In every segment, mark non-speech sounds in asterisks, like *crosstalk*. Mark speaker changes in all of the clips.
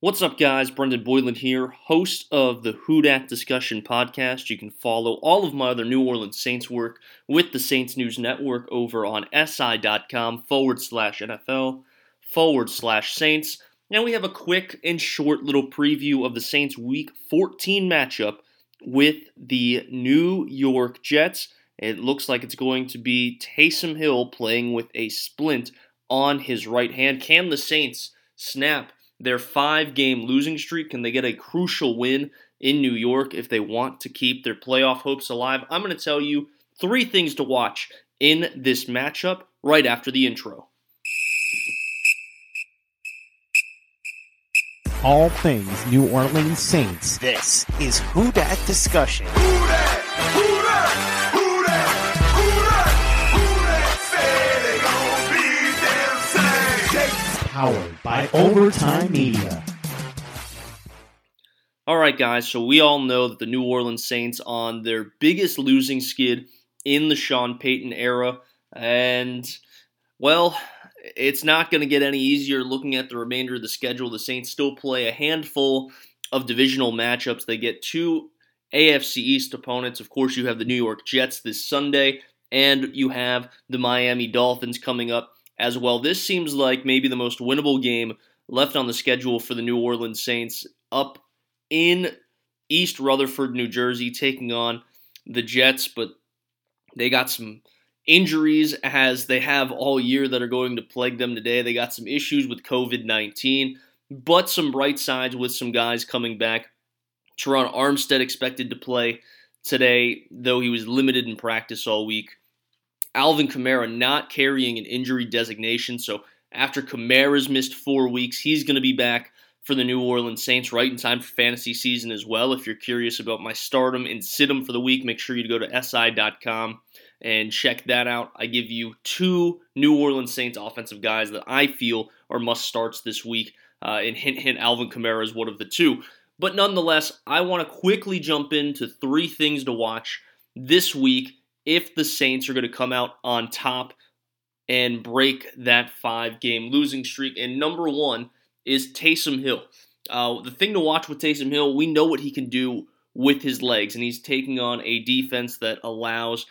Speaker 1: What's up, guys? Brendan Boylan here, host of the Who Dat Discussion podcast. You can follow all of my other New Orleans Saints work with the Saints News Network over on si.com forward slash NFL forward slash Saints. And we have a quick and short little preview of the Saints Week 14 matchup with the New York Jets. It looks like it's going to be Taysom Hill playing with a splint on his right hand. Can the Saints snap their five game losing streak? Can they get a crucial win in New York if they want to keep their playoff hopes alive? I'm going to tell you three things to watch in this matchup right after the intro.
Speaker 2: All things New Orleans Saints.
Speaker 3: This is Who Dat Discussion.
Speaker 2: Powered by Overtime Media.
Speaker 1: All right, guys, so we all know that the New Orleans Saints on their biggest losing skid in the Sean Payton era. And, well, it's not going to get any easier looking at the remainder of the schedule. The Saints still play a handful of divisional matchups. They get two AFC East opponents. Of course, you have the New York Jets this Sunday, and you have the Miami Dolphins coming up as well. This seems like maybe the most winnable game left on the schedule for the New Orleans Saints up in East Rutherford, New Jersey, taking on the Jets, but they got some injuries as they have all year that are going to plague them today. They got some issues with COVID 19, but some bright sides with some guys coming back. Terron Armstead expected to play today, though he was limited in practice all week. Alvin Kamara not carrying an injury designation. So after Kamara's missed four weeks, he's going to be back for the New Orleans Saints right in time for fantasy season as well. If you're curious about my stardom and situm for the week, make sure you go to si.com and check that out. I give you two New Orleans Saints offensive guys that I feel are must starts this week. Uh, and hint, hint, Alvin Kamara is one of the two. But nonetheless, I want to quickly jump into three things to watch this week if the Saints are going to come out on top and break that five game losing streak. And number one is Taysom Hill. Uh, the thing to watch with Taysom Hill, we know what he can do with his legs, and he's taking on a defense that allows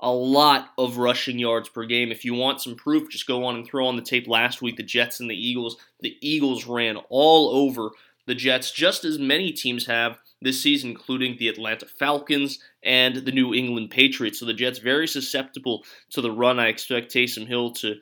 Speaker 1: a lot of rushing yards per game. If you want some proof, just go on and throw on the tape last week the Jets and the Eagles. The Eagles ran all over the Jets, just as many teams have this season, including the Atlanta Falcons and the New England Patriots. So the Jets very susceptible to the run. I expect Taysom Hill to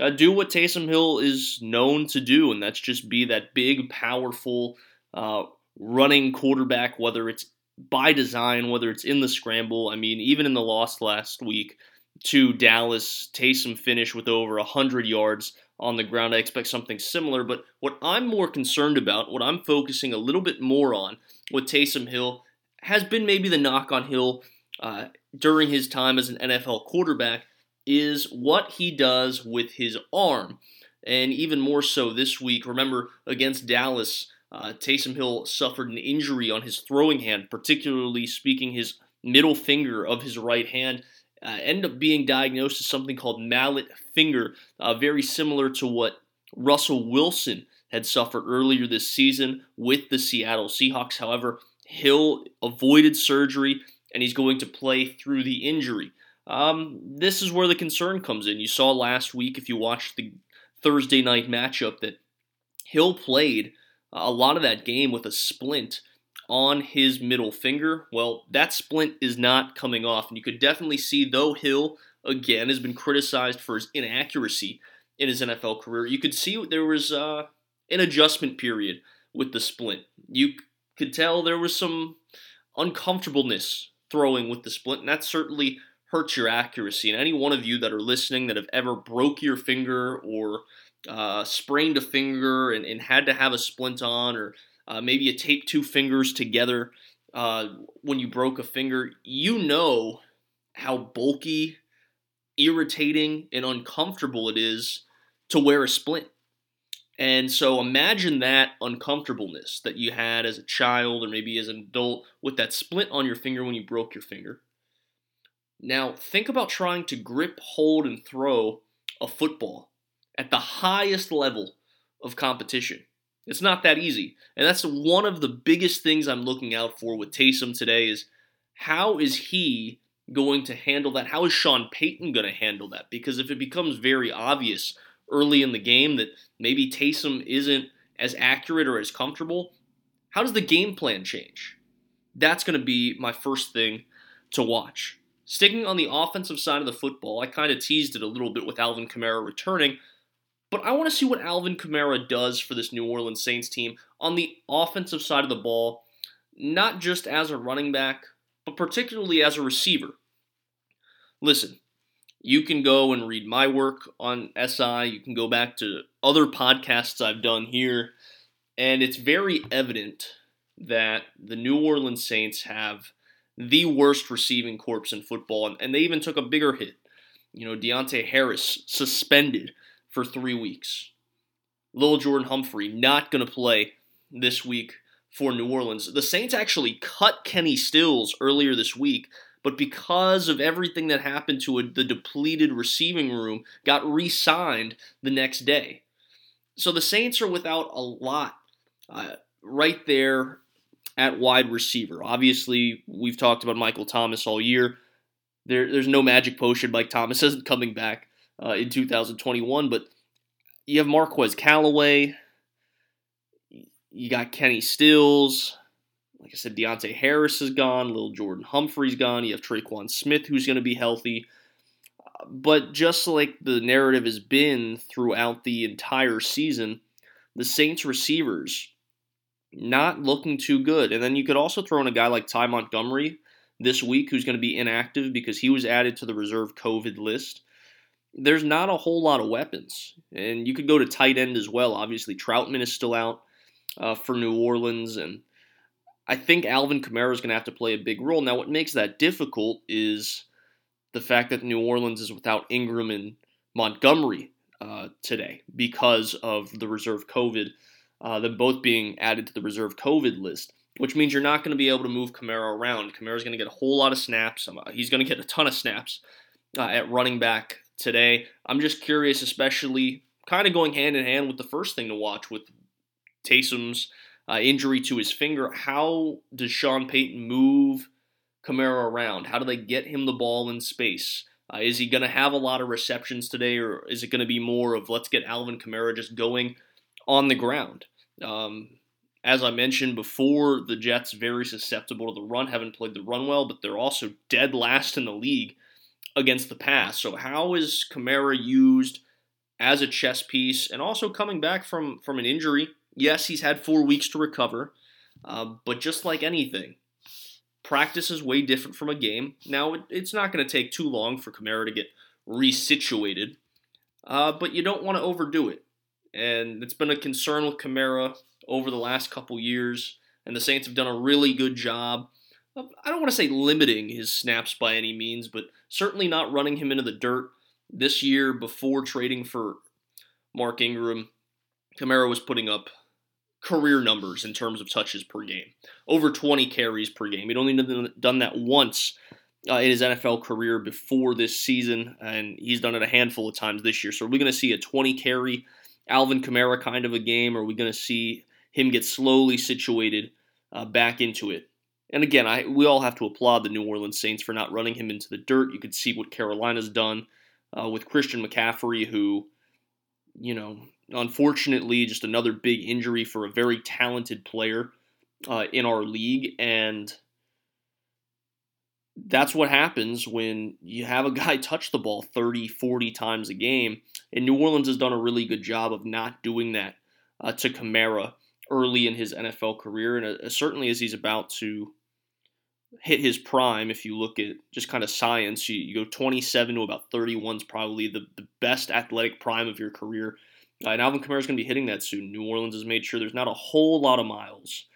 Speaker 1: uh, do what Taysom Hill is known to do, and that's just be that big, powerful, uh, running quarterback. Whether it's by design, whether it's in the scramble. I mean, even in the loss last week to Dallas, Taysom finished with over 100 yards on the ground. I expect something similar, but what I'm more concerned about, what I'm focusing a little bit more on with Taysom Hill, has been maybe the knock on Hill uh, during his time as an NFL quarterback, is what he does with his arm. And even more so this week, remember against Dallas, uh, Taysom Hill suffered an injury on his throwing hand, particularly speaking his middle finger of his right hand uh, end up being diagnosed as something called mallet finger, uh, very similar to what Russell Wilson had suffered earlier this season with the Seattle Seahawks. However, Hill avoided surgery and he's going to play through the injury. Um, this is where the concern comes in. You saw last week, if you watched the Thursday night matchup, that Hill played a lot of that game with a splint on his middle finger. Well, that splint is not coming off. And you could definitely see, though Hill, again, has been criticized for his inaccuracy in his NFL career, you could see there was uh, an adjustment period with the splint. You could tell there was some uncomfortableness throwing with the splint, and that certainly hurts your accuracy. And any one of you that are listening that have ever broke your finger or uh, sprained a finger and, and, had to have a splint on, or uh, maybe you taped two fingers together uh, when you broke a finger, you know how bulky, irritating, and uncomfortable it is to wear a splint. And so imagine that uncomfortableness that you had as a child or maybe as an adult with that splint on your finger when you broke your finger. Now, think about trying to grip, hold, and throw a football at the highest level of competition. It's not that easy. And that's one of the biggest things I'm looking out for with Taysom today is how is he going to handle that? How is Sean Payton going to handle that? Because if it becomes very obvious early in the game that maybe Taysom isn't as accurate or as comfortable, how does the game plan change? That's going to be my first thing to watch. Sticking on the offensive side of the football, I kind of teased it a little bit with Alvin Kamara returning, but I want to see what Alvin Kamara does for this New Orleans Saints team on the offensive side of the ball, not just as a running back, but particularly as a receiver. Listen, you can go and read my work on SI. You can go back to other podcasts I've done here, and it's very evident that the New Orleans Saints have the worst receiving corps in football, and they even took a bigger hit. You know, Deonte Harris suspended for three weeks. Lil Jordan Humphrey not going to play this week for New Orleans. The Saints actually cut Kenny Stills earlier this week but because of everything that happened to a, the depleted receiving room, got re signed the next day. So the Saints are without a lot uh, right there at wide receiver. Obviously, we've talked about Michael Thomas all year. There, there's no magic potion. Mike Thomas isn't coming back uh, in 2021, but you have Marquez Callaway. You got Kenny Stills. Like I said, Deonte Harris is gone. Little Jordan Humphrey's gone. You have Tre'Quan Smith, who's going to be healthy. But just like the narrative has been throughout the entire season, the Saints receivers not looking too good. And then you could also throw in a guy like Ty Montgomery this week, who's going to be inactive because he was added to the reserve COVID list. There's not a whole lot of weapons. And you could go to tight end as well. Obviously, Trautman is still out uh, for New Orleans, and I think Alvin Kamara is going to have to play a big role. Now, what makes that difficult is the fact that New Orleans is without Ingram and Montgomery uh, today because of the reserve COVID, uh, them both being added to the reserve COVID list, which means you're not going to be able to move Kamara around. Kamara's going to get a whole lot of snaps. Um, he's going to get a ton of snaps uh, at running back today. I'm just curious, especially kind of going hand in hand with the first thing to watch with Taysom's uh, injury to his finger. How does Sean Payton move Kamara around? How do they get him the ball in space? Uh, is he going to have a lot of receptions today, or is it going to be more of let's get Alvin Kamara just going on the ground? Um, as I mentioned before, the Jets very susceptible to the run. Haven't played the run well, but they're also dead last in the league against the pass. So how is Kamara used as a chess piece, and also coming back from from an injury? Yes, he's had four weeks to recover, uh, but just like anything, practice is way different from a game. Now, it, it's not going to take too long for Kamara to get resituated, uh, but you don't want to overdo it. And it's been a concern with Kamara over the last couple years, and the Saints have done a really good job. I don't want to say limiting his snaps by any means, but certainly not running him into the dirt. This year, before trading for Mark Ingram, Kamara was putting up career numbers in terms of touches per game. Over 20 carries per game. He'd only done that once uh, in his NFL career before this season, and he's done it a handful of times this year. So are we going to see a 20 carry Alvin Kamara kind of a game, or are we going to see him get slowly situated uh, back into it? And again, I, we all have to applaud the New Orleans Saints for not running him into the dirt. You could see what Carolina's done uh, with Christian McCaffrey, who, you know, unfortunately, just another big injury for a very talented player uh, in our league. And that's what happens when you have a *laughs* guy touch the ball 30, 40 times a game. And New Orleans has done a really good job of not doing that uh, to Kamara early in his NFL career. And uh, certainly as he's about to hit his prime, if you look at just kind of science, you, you go 27 to about 31 is probably the, the best athletic prime of your career Uh, and Alvin Kamara is going to be hitting that soon. New Orleans has made sure there's not a whole lot of miles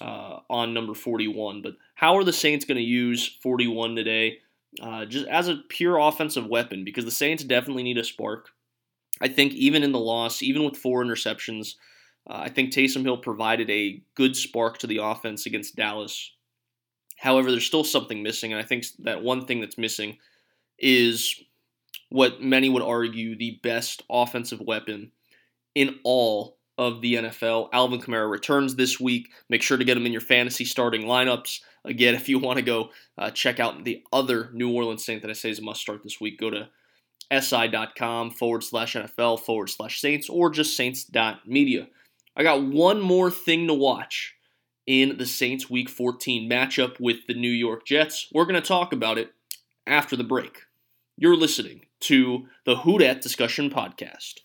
Speaker 1: uh, on number 41. But how are the Saints going to use 41 today? Uh, just as a pure offensive weapon, because the Saints definitely need a spark. I think even in the loss, even with four interceptions, uh, I think Taysom Hill provided a good spark to the offense against Dallas. However, there's still something missing, and I think that one thing that's missing is what many would argue the best offensive weapon in all of the NFL. Alvin Kamara returns this week. Make sure to get him in your fantasy starting lineups. Again, if you want to go uh, check out the other New Orleans Saint that I say is a must start this week, go to si.com forward slash NFL forward slash Saints or just saints.media. I got one more thing to watch in the Saints Week 14 matchup with the New York Jets. We're going to talk about it after the break. You're listening to the Who Dat Discussion Podcast.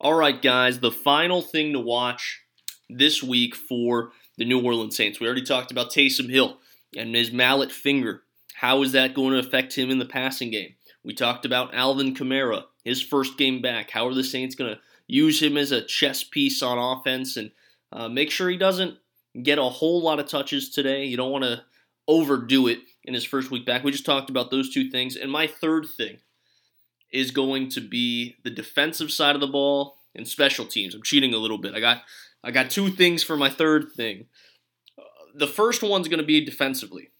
Speaker 1: All right, guys, the final thing to watch this week for the New Orleans Saints. We already talked about Taysom Hill and his mallet finger. How is that going to affect him in the passing game? We talked about Alvin Kamara, his first game back. How are the Saints going to use him as a chess piece on offense and uh, make sure he doesn't get a whole lot of touches today. You don't want to overdo it in his first week back. We just talked about those two things. And my third thing is going to be the defensive side of the ball and special teams. I'm cheating a little bit. I got I got two things for my third thing. Uh, the first one's going to be defensively.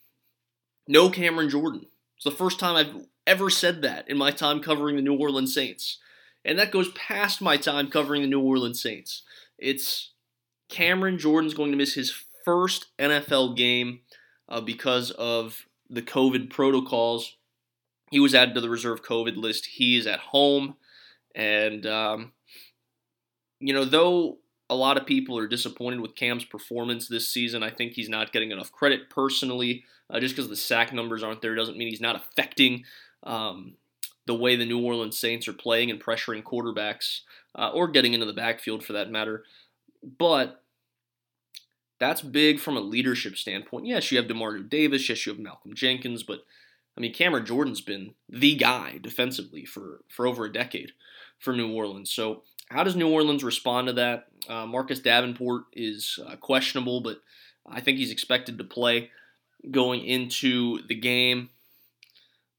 Speaker 1: No Cameron Jordan. It's the first time I've ever said that in my time covering the New Orleans Saints. And that goes past my time covering the New Orleans Saints. It's Cameron Jordan's going to miss his first NFL game uh, because of the COVID protocols. He was added to the reserve COVID list. He is at home. And, um, you know, though a lot of people are disappointed with Cam's performance this season, I think he's not getting enough credit personally. Uh, just because the sack numbers aren't there doesn't mean he's not affecting um, the way the New Orleans Saints are playing and pressuring quarterbacks uh, or getting into the backfield for that matter. But that's big from a leadership standpoint. Yes, you have Demario Davis. Yes, you have Malcolm Jenkins. But I mean, Cameron Jordan's been the guy defensively for for over a decade for New Orleans. So how does New Orleans respond to that? Uh, Marcus Davenport is uh, questionable, but I think he's expected to play going into the game.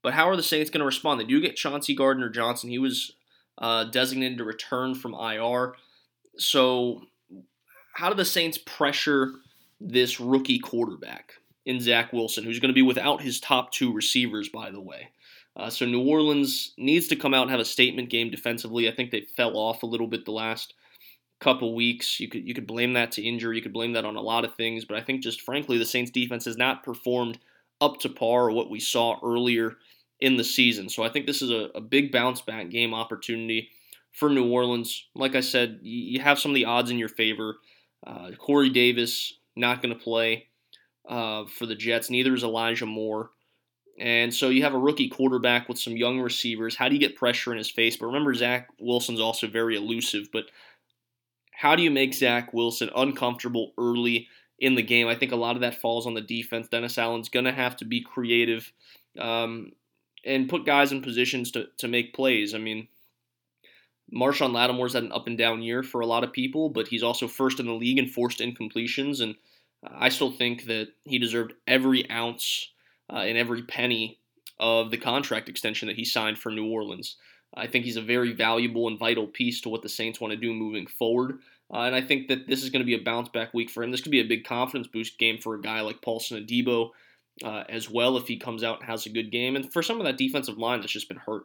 Speaker 1: But how are the Saints going to respond? They do get Chauncey Gardner Johnson. He was uh, designated to return from IR. So, how do the Saints pressure this rookie quarterback in Zach Wilson, who's going to be without his top two receivers, by the way? Uh, so, New Orleans needs to come out and have a statement game defensively. I think they fell off a little bit the last couple weeks. You could you could blame that to injury. You could blame that on a lot of things, but I think just frankly the Saints defense has not performed up to par what we saw earlier in the season. So I think this is a, a big bounce back game opportunity for New Orleans. Like I said, you, you have some of the odds in your favor. Uh, Corey Davis not going to play uh, for the Jets. Neither is Elijah Moore. And so you have a rookie quarterback with some young receivers. How do you get pressure in his face? But remember, Zach Wilson's also very elusive. But how do you make Zach Wilson uncomfortable early in the game? I think a lot of that falls on the defense. Dennis Allen's going to have to be creative. Um, and put guys in positions to, to make plays. I mean, Marshon Lattimore's had an up and down year for a lot of people, but he's also first in the league in forced incompletions, and I still think that he deserved every ounce uh, and every penny of the contract extension that he signed for New Orleans. I think he's a very valuable and vital piece to what the Saints want to do moving forward. Uh, and I think that this is going to be a bounce back week for him. This could be a big confidence boost game for a guy like Paulson Adebo, uh, as well if he comes out and has a good game. And for some of that defensive line that's just been hurt,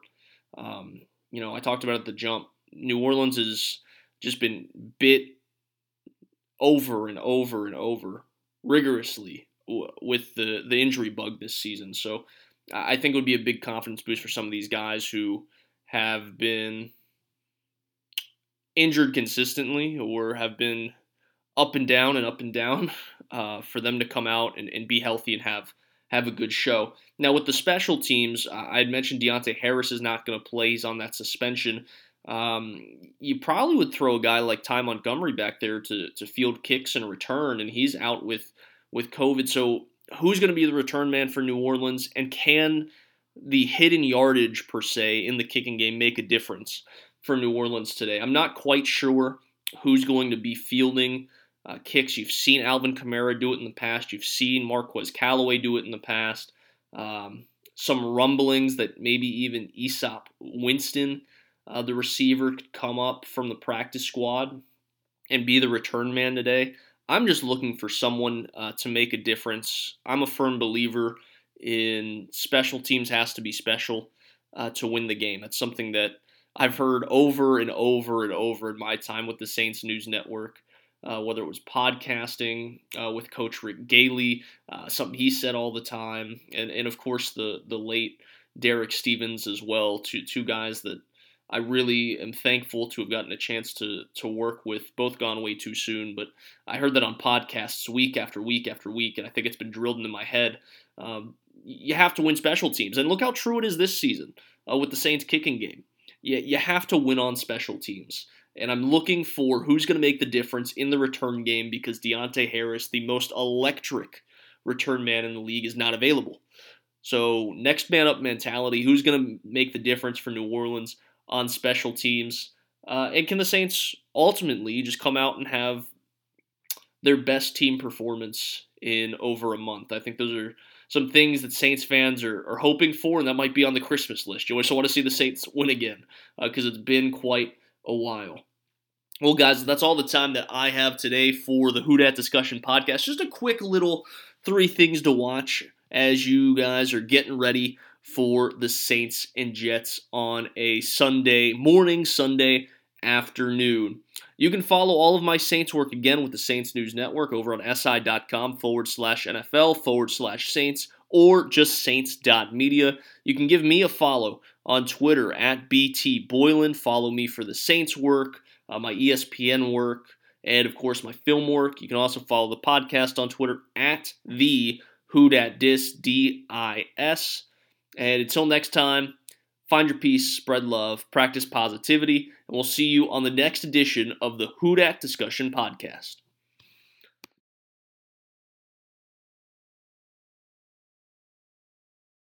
Speaker 1: um, you know, I talked about at the jump. New Orleans has just been bit over and over and over rigorously with the the injury bug this season. So I think it would be a big confidence boost for some of these guys who have been injured consistently or have been up and down and up and down *laughs* uh, for them to come out and, and be healthy and have have a good show. Now with the special teams, I had mentioned Deonte Harris is not going to play; he's on that suspension. Um, you probably would throw a guy like Ty Montgomery back there to to field kicks and return, and he's out with with COVID. So who's going to be the return man for New Orleans, and can the hidden yardage per se in the kicking game make a difference for New Orleans today. I'm not quite sure who's going to be fielding uh, kicks. You've seen Alvin Kamara do it in the past. You've seen Marquez Callaway do it in the past. Um, some rumblings that maybe even Easop Winston, uh, the receiver, could come up from the practice squad and be the return man today. I'm just looking for someone uh, to make a difference. I'm a firm believer in special teams has to be special uh, to win the game. That's something that I've heard over and over and over in my time with the Saints News Network. Uh, whether it was podcasting uh, with Coach Rick Gailey, uh, something he said all the time, and, and of course the the late Derek Stevens as well, two two guys that I really am thankful to have gotten a chance to to work with. Both gone way too soon, but I heard that on podcasts week after week after week, and I think it's been drilled into my head. Um, you have to win special teams, and look how true it is this season uh, with the Saints kicking game. You, you have to win on special teams. And I'm looking for who's going to make the difference in the return game because Deonte Harris, the most electric return man in the league, is not available. So, next man up mentality who's going to make the difference for New Orleans? On special teams? Uh, and can the Saints ultimately just come out and have their best team performance in over a month? I think those are some things that Saints fans are, are hoping for, and that might be on the Christmas list. You also want to see the Saints win again because uh, it's been quite a while. Well, guys, that's all the time that I have today for the Who Discussion podcast. Just a quick little three things to watch as you guys are getting ready for the Saints and Jets on a Sunday morning, Sunday afternoon. You can follow all of my Saints work again with the Saints News Network over on si.com forward slash NFL forward slash Saints or just saints.media. You can give me a follow on Twitter at BT Boylan. Follow me for the Saints work, uh, my ESPN work, and of course my film work. You can also follow the podcast on Twitter at the Who Dat Dis D I S. And until next time, find your peace, spread love, practice positivity, and we'll see you on the next edition of the Who Dat Discussion Podcast.